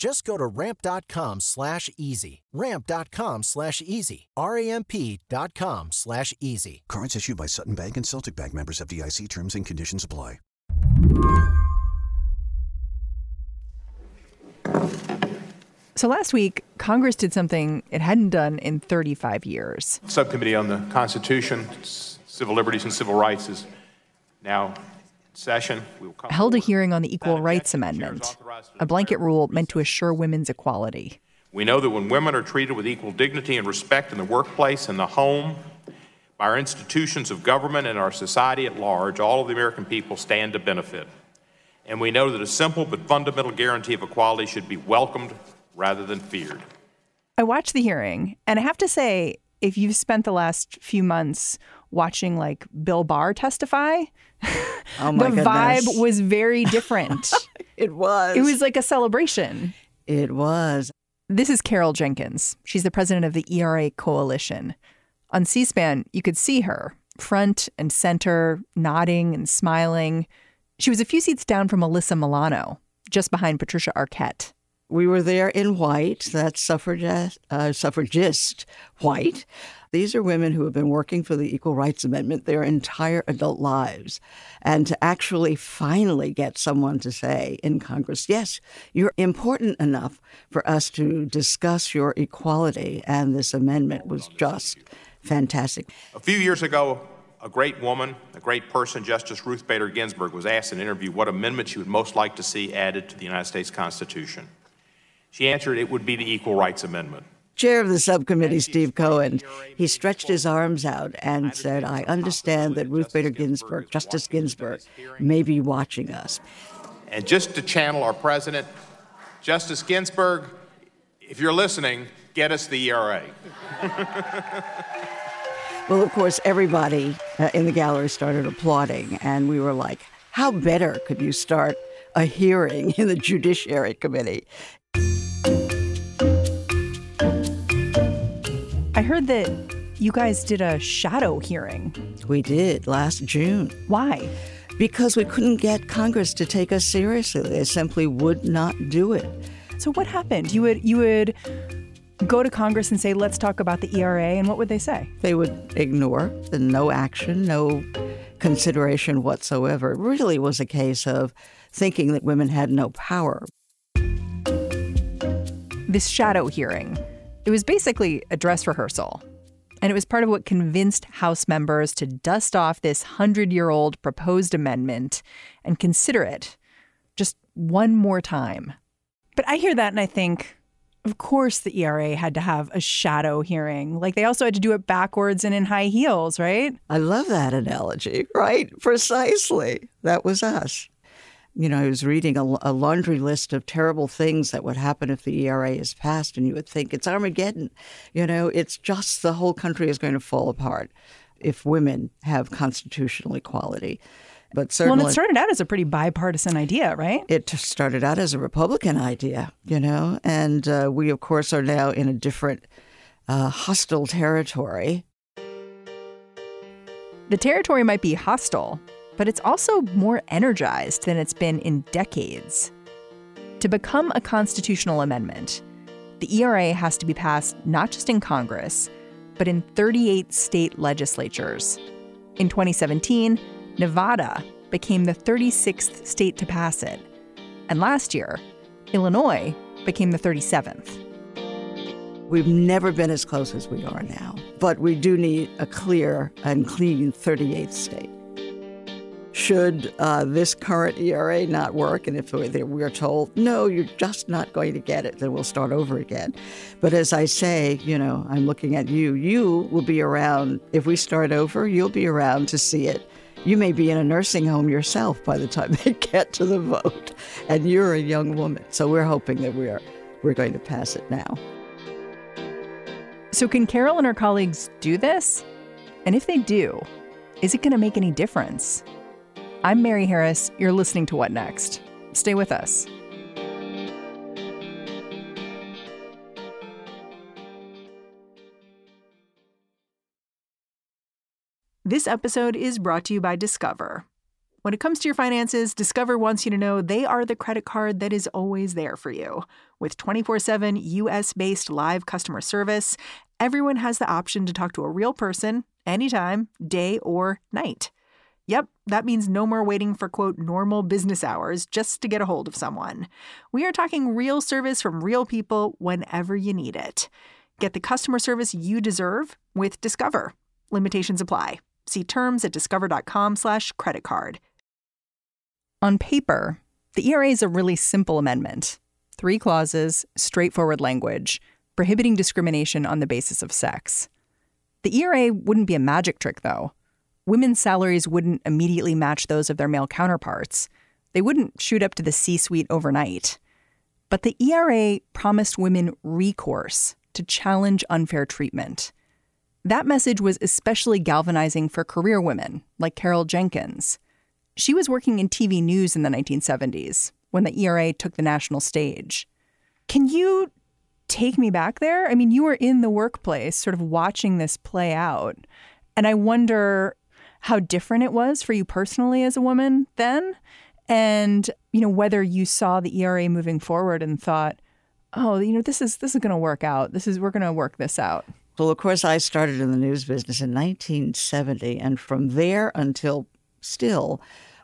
Just go to ramp.com slash easy. Ramp.com slash easy. R-A-M-P dot com slash easy. Cards issued by Sutton Bank and Celtic Bank members FDIC terms and conditions apply. So last week, Congress did something it hadn't done in 35 years. Subcommittee on the Constitution, Civil Liberties, and Civil Rights is now in session. We will come Held a hearing on the Equal Rights Deputy Chair is Amendment, a blanket rule meant to assure women's equality. We know that when women are treated with equal dignity and respect in the workplace and the home, by our institutions of government and our society at large, all of the American people stand to benefit. And we know that a simple but fundamental guarantee of equality should be welcomed rather than feared. I watched the hearing, and I have to say, if you've spent the last few months watching like Bill Barr testify, Oh my the goodness. vibe was very different. It was. it was like a celebration. It was. This is Carol Jenkins. She's the president of the ERA Coalition. On C SPAN, you could see her front and center, nodding and smiling. She was a few seats down from Alyssa Milano, just behind Patricia Arquette. We were there in white. That's uh, suffragist white. These are women who have been working for the Equal Rights Amendment their entire adult lives. And to actually finally get someone to say in Congress, yes, you're important enough for us to discuss your equality, and this amendment was just fantastic. A few years ago, a great woman, a great person, Justice Ruth Bader Ginsburg, was asked in an interview what amendment she would most like to see added to the United States Constitution. She answered it would be the Equal Rights Amendment. Chair of the subcommittee, Steve Cohen, he stretched his arms out and said, I understand that Ruth Bader Ginsburg, Justice Ginsburg, may be watching us. And just to channel our president, Justice Ginsburg, if you're listening, get us the ERA. Well, of course, everybody uh, in the gallery started applauding, and we were like, how better could you start a hearing in the Judiciary Committee? I heard that you guys did a shadow hearing. We did last June Why? because we couldn't get Congress to take us seriously. They simply would not do it. So what happened? You would you would go to Congress and say, "Let's talk about the ERA," and what would they say? They would ignore the no action, no consideration whatsoever. It really was a case of thinking that women had no power. This shadow hearing, it was basically a dress rehearsal. And it was part of what convinced House members to dust off this 100-year-old proposed amendment and consider it just one more time. But I hear that and I think of course the ERA had to have a shadow hearing. Like they also had to do it backwards and in high heels, right? I love that analogy, right? Precisely. That was us. You know, I was reading a, a, laundry list of terrible things that would happen if the ERA is passed, and you would think it's Armageddon. You know, it's just the whole country is going to fall apart if women have constitutional equality. But certainly, well, it started out as a pretty bipartisan idea, right? It started out as a Republican idea, you know, and uh, we, of course, are now in a different uh, hostile territory. The territory might be hostile, but it's also more energized than it's been in decades. To become a constitutional amendment, the ERA has to be passed not just in Congress, but in 38 state legislatures. In 2017, Nevada became the 36th state to pass it. And last year, Illinois became the 37th. We've never been as close as we are now, but we do need a clear and clean 38th state. Should uh, this current ERA not work, and if we're told, no, you're just not going to get it, then we'll start over again. But as I say, you know, I'm looking at you. You will be around. If we start over, you'll be around to see it. You may be in a nursing home yourself by the time they get to the vote, and you're a young woman. So we're hoping that we're we're going to pass it now. So can Carol and her colleagues do this? And if they do, is it going to make any difference? I'm Mary Harris. You're listening to What Next? Stay with us. This episode is brought to you by Discover. When it comes to your finances, Discover wants you to know they are the credit card that is always there for you. With 24 7 US based live customer service, everyone has the option to talk to a real person anytime, day or night. Yep, that means no more waiting for quote normal business hours just to get a hold of someone. We are talking real service from real people whenever you need it. Get the customer service you deserve with Discover. Limitations apply. See terms at discover.com/slash credit card. On paper, the ERA is a really simple amendment. Three clauses, straightforward language, prohibiting discrimination on the basis of sex. The ERA wouldn't be a magic trick, though women's salaries wouldn't immediately match those of their male counterparts. They wouldn't shoot up to the C suite overnight. But the ERA promised women recourse to challenge unfair treatment. That message was especially galvanizing for career women like Carol Jenkins. She was working in TV news in the 1970s when the ERA took the national stage. Can you take me back there? I mean, you were in the workplace, sort of watching this play out. And I wonder how different it was for you personally as a woman then and you know whether you saw the ERA moving forward and thought oh you know this is this is going to work out. This is we're going to work this out. Well of course I started in the news business in 1970 and from there until still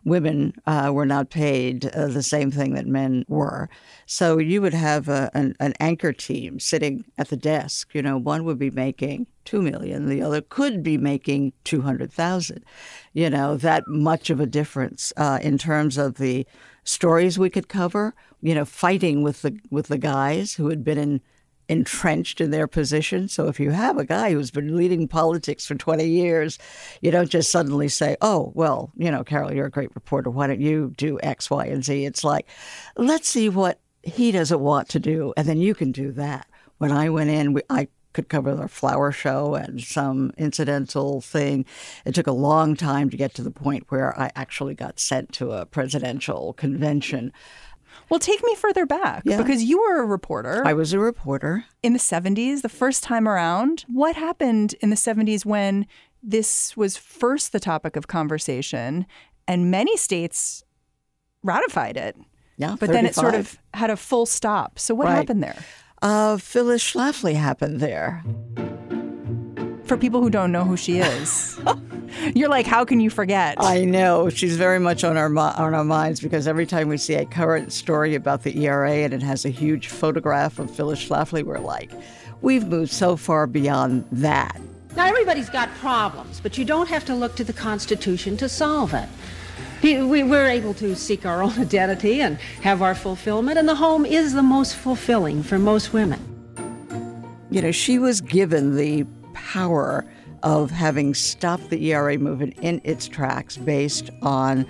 women uh, were not paid uh, the same thing that men were. So you would have a, an, an, anchor team sitting at the desk. You know, one would be making two million, the other could be making two hundred thousand. You know, that much of a difference uh, in terms of the stories we could cover. You know, fighting with the with the guys who had been in entrenched in their position. So if you have a guy who's been leading politics for 20 years, you don't just suddenly say, oh, well, you know, Carol, you're a great reporter. Why don't you do X, Y, and Z? It's like, let's see what he doesn't want to do, and then you can do that. When I went in, we, I could cover the flower show and some incidental thing. It took a long time to get to the point where I actually got sent to a presidential convention. Well, take me further back yeah. because you were a reporter. I was a reporter. In the 70s, the first time around. What happened in the 70s when this was first the topic of conversation and many states ratified it? Yeah. But 35. then it sort of had a full stop. So what right. happened there? Uh, Phyllis Schlafly happened there. For people who don't know who she is. You're like, how can you forget? I know she's very much on our on our minds because every time we see a current story about the ERA and it has a huge photograph of Phyllis Schlafly, we're like, we've moved so far beyond that. Now everybody's got problems, but you don't have to look to the Constitution to solve it. We, we're able to seek our own identity and have our fulfillment, and the home is the most fulfilling for most women. You know, she was given the power of having stopped the ERA movement in its tracks based on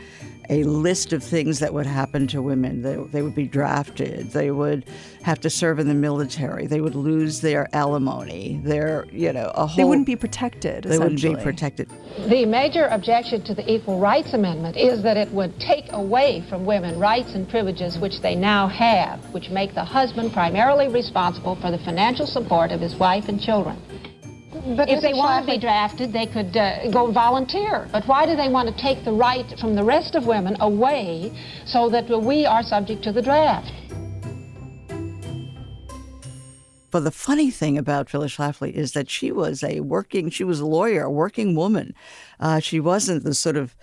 a list of things that would happen to women. They, they would be drafted. They would have to serve in the military. They would lose their alimony. Their, you know, a whole. They wouldn't be protected. They wouldn't be protected. The major objection to the Equal Rights Amendment is that it would take away from women rights and privileges which they now have, which make the husband primarily responsible for the financial support of his wife and children. But if they want to be drafted, they could uh, go volunteer. But why do they want to take the right from the rest of women away so that we are subject to the draft? But the funny thing about Phyllis Schlafly is that she was a working, she was a lawyer, a working woman. Uh, she wasn't the sort of,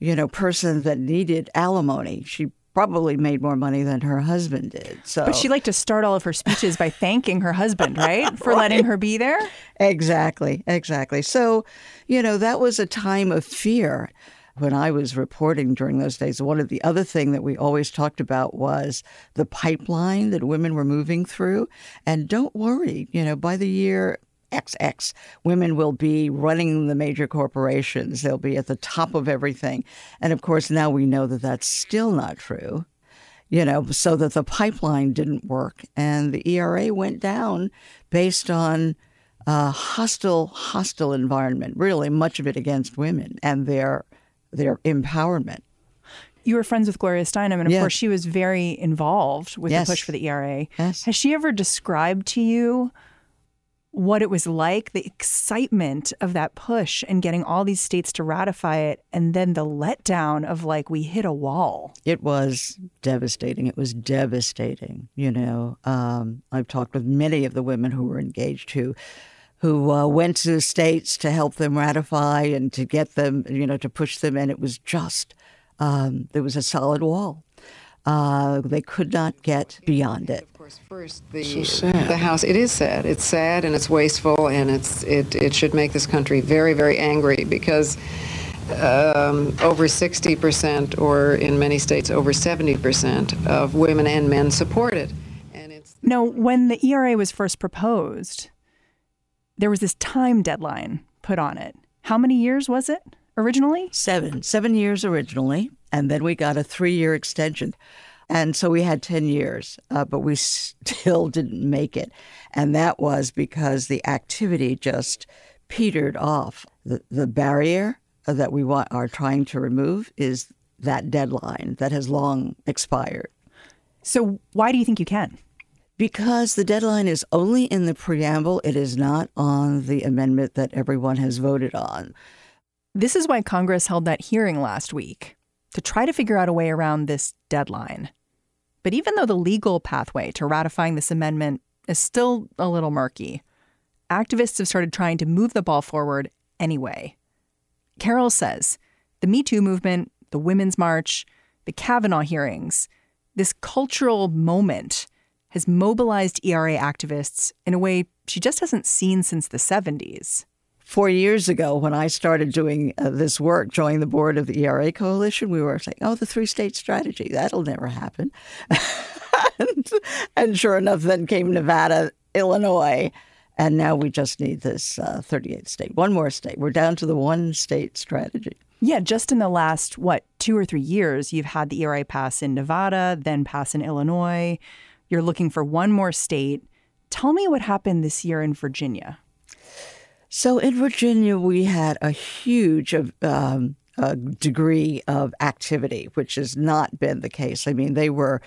you know, person that needed alimony. She probably made more money than her husband did. So, but she liked to start all of her speeches by thanking her husband, right, for right. letting her be there. Exactly, exactly. So, you know, that was a time of fear. when I was reporting during those days, one of the other thing that we always talked about was the pipeline that women were moving through. And don't worry, you know, by the year XX, women will be running the major corporations. They'll be at the top of everything. And of course, now we know that that's still not true. You know, so that the pipeline didn't work. And the ERA went down based on a hostile, hostile environment, really, much of it against women and their their empowerment. You were friends with Gloria Steinem, and of Yes. course, she was very involved with Yes. the push for the ERA. Yes. Has she ever described to you what it was like, the excitement of that push and getting all these states to ratify it, and then the letdown of like, we hit a wall? It was devastating. It was devastating. You know, um, I've talked with many of the women who were engaged who who uh, went to the states to help them ratify and to get them, you know, to push them, and it was just um, there was a solid wall. Uh, they could not get beyond it. Of course, first the the House. It is sad. It's sad and it's wasteful and it's it it should make this country very very angry because um, over 60 percent, or in many states over 70 percent of women and men support it. And it's No, when the ERA was first proposed, there was this time deadline put on it. How many years was it originally? Seven, seven years originally, and then we got a three-year extension, and so we had ten years, uh, but we still didn't make it, and that was because the activity just petered off. The the barrier that we want, are trying to remove is that deadline that has long expired. So, why do you think you can? Because the deadline is only in the preamble, it is not on the amendment that everyone has voted on. This is why Congress held that hearing last week to try to figure out a way around this deadline. But even though the legal pathway to ratifying this amendment is still a little murky, activists have started trying to move the ball forward anyway. Carol says the Me Too movement, the Women's March, the Kavanaugh hearings, this cultural moment has mobilized ERA activists in a way she just hasn't seen since the 70s. Four years ago, when I started doing uh, this work, joining the board of the ERA Coalition, we were saying, oh, the three state strategy, that'll never happen. and, and sure enough, then came Nevada, Illinois, and now we just need this uh, 38th state, one more state. We're down to the one state strategy. Yeah, just in the last, what, two or three years, you've had the ERA pass in Nevada, then pass in Illinois. You're looking for one more state. Tell me what happened this year in Virginia. So in Virginia, we had a huge um, uh, degree of activity, which has not been the case. I mean, they were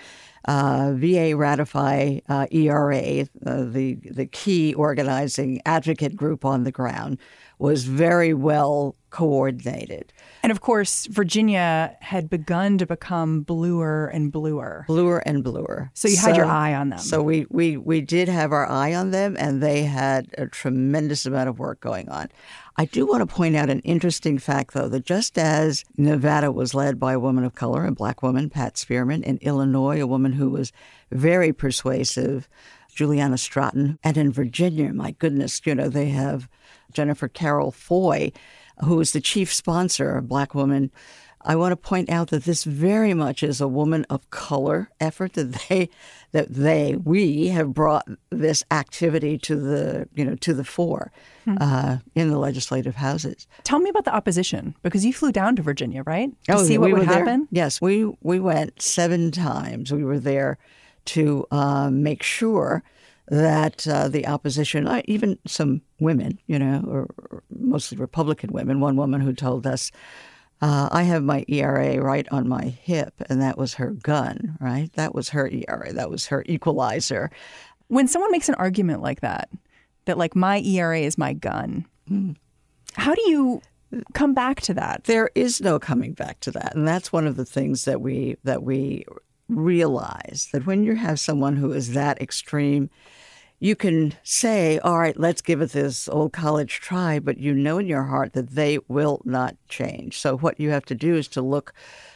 uh, VA ratify uh, ERA, uh, the the key organizing advocate group on the ground, was very well coordinated. And of course, Virginia had begun to become bluer and bluer. Bluer and bluer. So you had your eye on them. So we, we, we did have our eye on them, and they had a tremendous amount of work going on. I do want to point out an interesting fact, though, that just as Nevada was led by a woman of color, a black woman, Pat Spearman, in Illinois, a woman who was very persuasive, Juliana Stratton, and in Virginia, my goodness, you know, they have Jennifer Carroll Foy, who is the chief sponsor, a black woman. I want to point out that this very much is a woman of color effort that they that they we have brought this activity to the you know to the fore uh, in the legislative houses. Tell me about the opposition because you flew down to Virginia, right? To Oh, see what we would were there. happen. Yes, we we went seven times. We were there to um, make sure that uh, the opposition, uh, even some women, you know, or, mostly Republican women. One woman who told us, uh, "I have my ERA right on my hip," and that was her gun. Right, that was her ERA. That was her equalizer. When someone makes an argument like that, that like my ERA is my gun, how do you come back to that? There is no coming back to that, and that's one of the things that we that we realize that when you have someone who is that extreme, you can say, "All right, let's give it this old college try," but you know in your heart that they will not change. So what you have to do is to look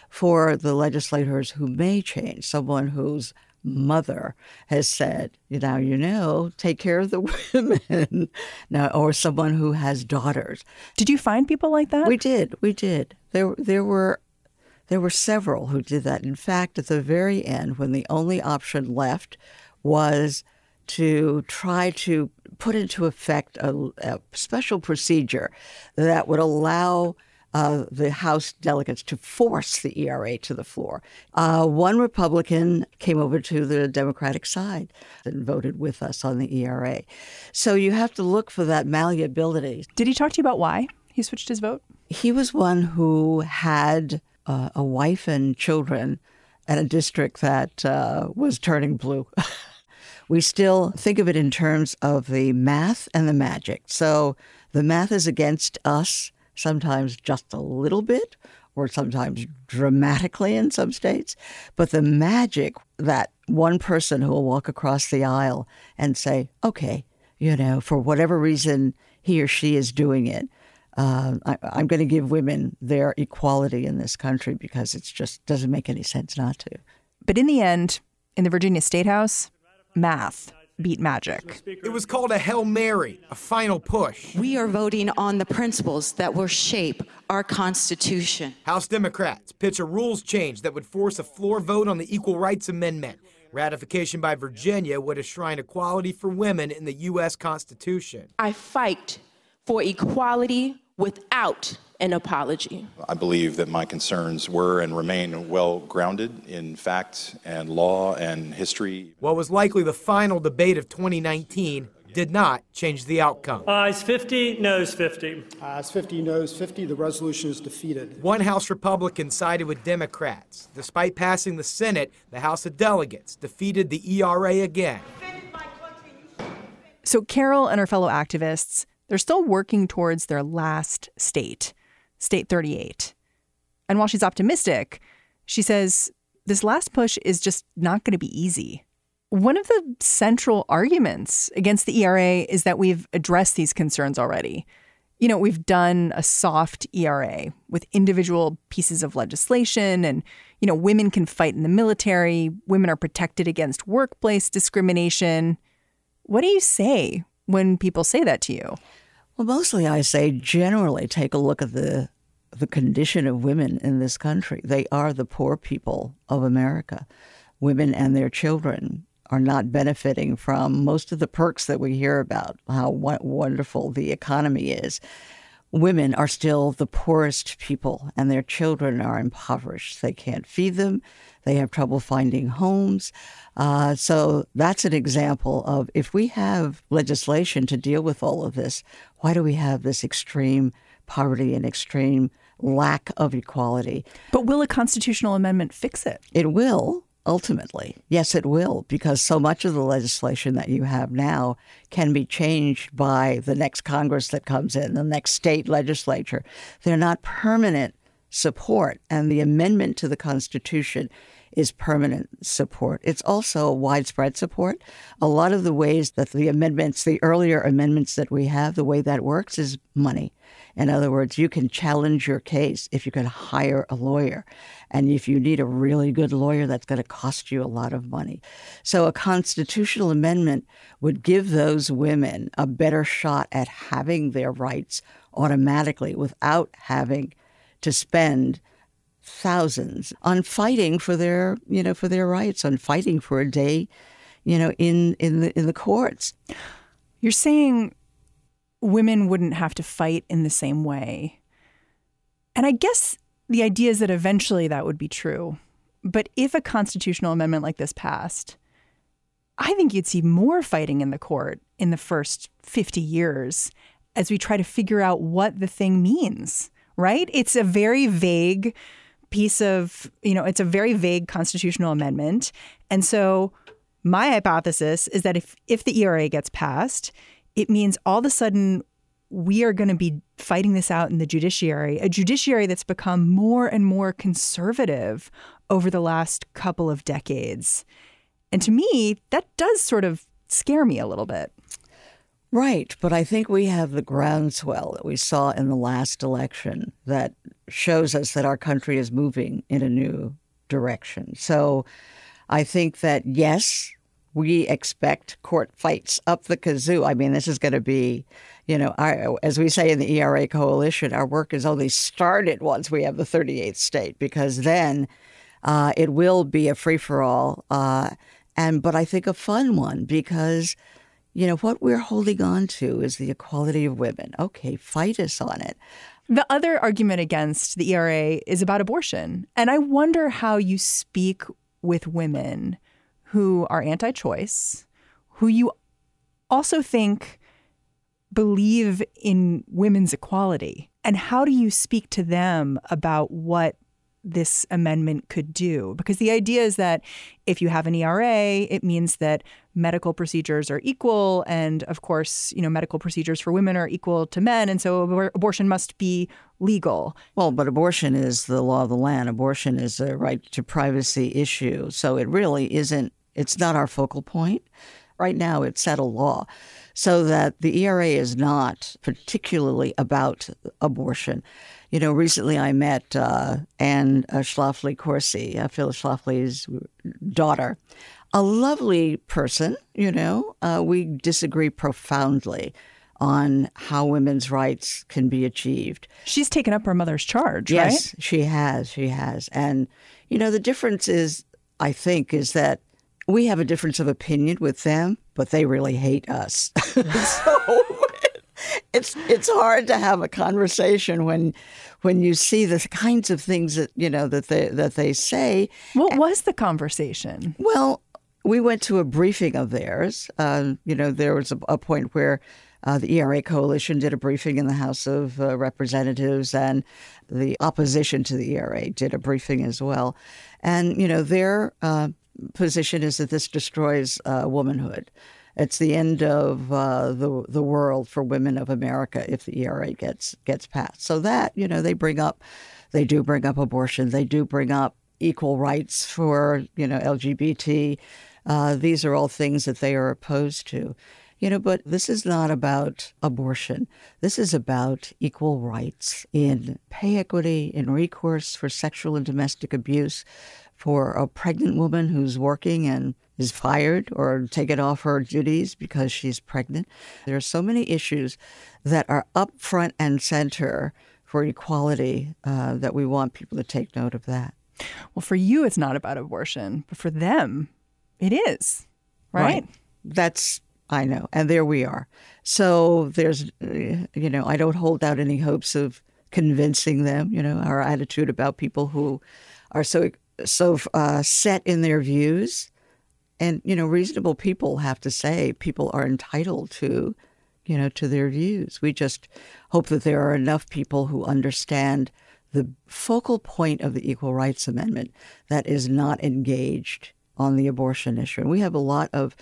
for the legislators who may change, someone who's mother has said, you know, you know, take care of the women, now, or someone who has daughters. Did you find people like that? We did. We did. There, there were, there were several who did that. In fact, at the very end, when the only option left was to try to put into effect a, a special procedure that would allow uh, the House delegates to force the ERA to the floor. Uh, one Republican came over to the Democratic side and voted with us on the ERA. So you have to look for that malleability. Did he talk to you about why he switched his vote? He was one who had uh, a wife and children in a district that uh, was turning blue. we still think of it in terms of the math and the magic. So the math is against us sometimes just a little bit or sometimes dramatically in some states. But the magic that one person who will walk across the aisle and say, okay, you know, for whatever reason he or she is doing it, uh, I, I'm going to give women their equality in this country because it just doesn't make any sense not to. But in the end, in the Virginia State House, math beat magic. It was called a Hail Mary, a final push. We are voting on the principles that will shape our Constitution. House Democrats pitch a rules change that would force a floor vote on the Equal Rights Amendment. Ratification by Virginia would enshrine equality for women in the U.S. Constitution. I fight for equality without an apology. I believe that my concerns were and remain well grounded in fact and law and history. What was likely the final debate of 2019 did not change the outcome. Ayes 50, noes 50. Ayes 50, noes 50. The resolution is defeated. One House Republican sided with Democrats. Despite passing the Senate, the House of Delegates defeated the ERA again. So Carol and her fellow activists, they're still working towards their last state. State 38. And while she's optimistic, she says this last push is just not going to be easy. One of the central arguments against the ERA is that we've addressed these concerns already. You know, we've done a soft ERA with individual pieces of legislation, and, you know, women can fight in the military, women are protected against workplace discrimination. What do you say when people say that to you? Well, mostly I say generally take a look at the the condition of women in this country. They are the poor people of America. Women and their children are not benefiting from most of the perks that we hear about, how wonderful the economy is. Women are still the poorest people, and their children are impoverished. They can't feed them. They have trouble finding homes. Uh, so that's an example of if we have legislation to deal with all of this, why do we have this extreme poverty and extreme lack of equality? But will a constitutional amendment fix it? It will. Ultimately, yes, it will, because so much of the legislation that you have now can be changed by the next Congress that comes in, the next state legislature. They're not permanent support, and the amendment to the Constitution is permanent support. It's also widespread support. A lot of the ways that the amendments, the earlier amendments that we have, the way that works is money. In other words, you can challenge your case if you can hire a lawyer. And if you need a really good lawyer, that's going to cost you a lot of money. So a constitutional amendment would give those women a better shot at having their rights automatically without having to spend thousands on fighting for their, you know, for their rights, on fighting for a day, you know, in in the in the courts. You're saying women wouldn't have to fight in the same way. And I guess the idea is that eventually that would be true. But if a constitutional amendment like this passed, I think you'd see more fighting in the court in the first 50 years as we try to figure out what the thing means, right? It's a very vague piece of, you know, it's a very vague constitutional amendment. And so my hypothesis is that if if the ERA gets passed, it means all of a sudden we are going to be fighting this out in the judiciary, a judiciary that's become more and more conservative over the last couple of decades. And to me, that does sort of scare me a little bit. Right, but I think we have the groundswell that we saw in the last election that shows us that our country is moving in a new direction. So I think that, yes, we expect court fights up the kazoo. I mean, this is going to be, you know, our, as we say in the ERA coalition, our work is only started once we have the 38th state, because then uh, it will be a free for all. Uh, and but I think a fun one because, you know, what we're holding on to is the equality of women. Okay, fight us on it. The other argument against the ERA is about abortion. And I wonder how you speak with women who are anti choice, who you also think believe in women's equality. And how do you speak to them about what this amendment could do. Because the idea is that if you have an ERA, it means that medical procedures are equal. And of course, you know, medical procedures for women are equal to men. And so abor- abortion must be legal. Well, but abortion is the law of the land. Abortion is a right to privacy issue. So it really isn't, it's not our focal point. Right now, it's settled law. So that the ERA is not particularly about abortion. You know, recently I met uh, Anne uh, Schlafly Cori, uh, Phyllis Schlafly's daughter. A lovely person, you know. Uh, we disagree profoundly on how women's rights can be achieved. She's taken up her mother's charge, yes, right? she has. She has. And, you know, the difference is, I think, is that we have a difference of opinion with them, but they really hate us. so it's it's hard to have a conversation when when you see the kinds of things that you know that they that they say. What was the conversation? Well, we went to a briefing of theirs. Uh, you know, there was a, a point where uh, the ERA coalition did a briefing in the House of uh, Representatives, and the opposition to the ERA did a briefing as well. And you know, their uh, position is that this destroys uh, womanhood. It's the end of uh, the the world for women of America if the ERA gets gets passed. So that you know they bring up, they do bring up abortion. They do bring up equal rights for you know LGBT. Uh, these are all things that they are opposed to. You know, but this is not about abortion. This is about equal rights in pay equity, in recourse for sexual and domestic abuse, for a pregnant woman who's working and is fired or taken off her duties because she's pregnant. There are so many issues that are up front and center for equality uh, that we want people to take note of that. Well, for you, it's not about abortion, but for them, it is, right? right. That's, I know. And there we are. So there's, uh, you know, I don't hold out any hopes of convincing them, you know, our attitude about people who are so so uh, set in their views. And you know reasonable people have to say people are entitled to you know to their views. We just hope that there are enough people who understand the focal point of the equal rights amendment that is not engaged on the abortion issue. And we have a lot of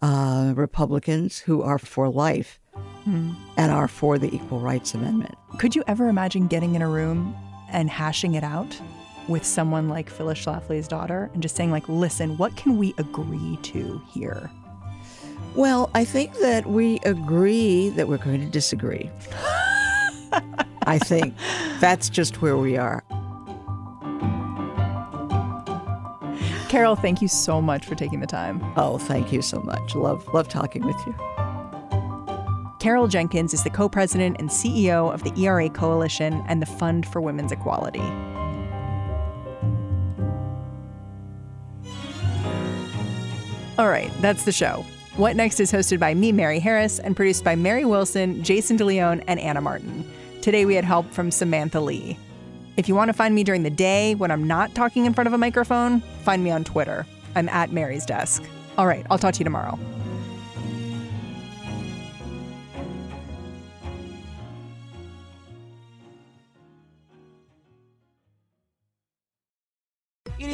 uh, republicans who are for life hmm. and are for the equal rights amendment. Could you ever imagine getting in a room and hashing it out with someone like Phyllis Schlafly's daughter and just saying, like, listen, what can we agree to here? Well, I think that we agree that we're going to disagree. I think that's just where we are. Carol, thank you so much for taking the time. Oh, thank you so much. Love love talking with you. Carol Jenkins is the co-president and CEO of the ERA Coalition and the Fund for Women's Equality. All right, that's the show. What Next is hosted by me, Mary Harris, and produced by Mary Wilson, Jason DeLeon, and Anna Martin. Today we had help from Samantha Lee. If you want to find me during the day when I'm not talking in front of a microphone, find me on Twitter. I'm at Mary's Desk. All right, I'll talk to you tomorrow.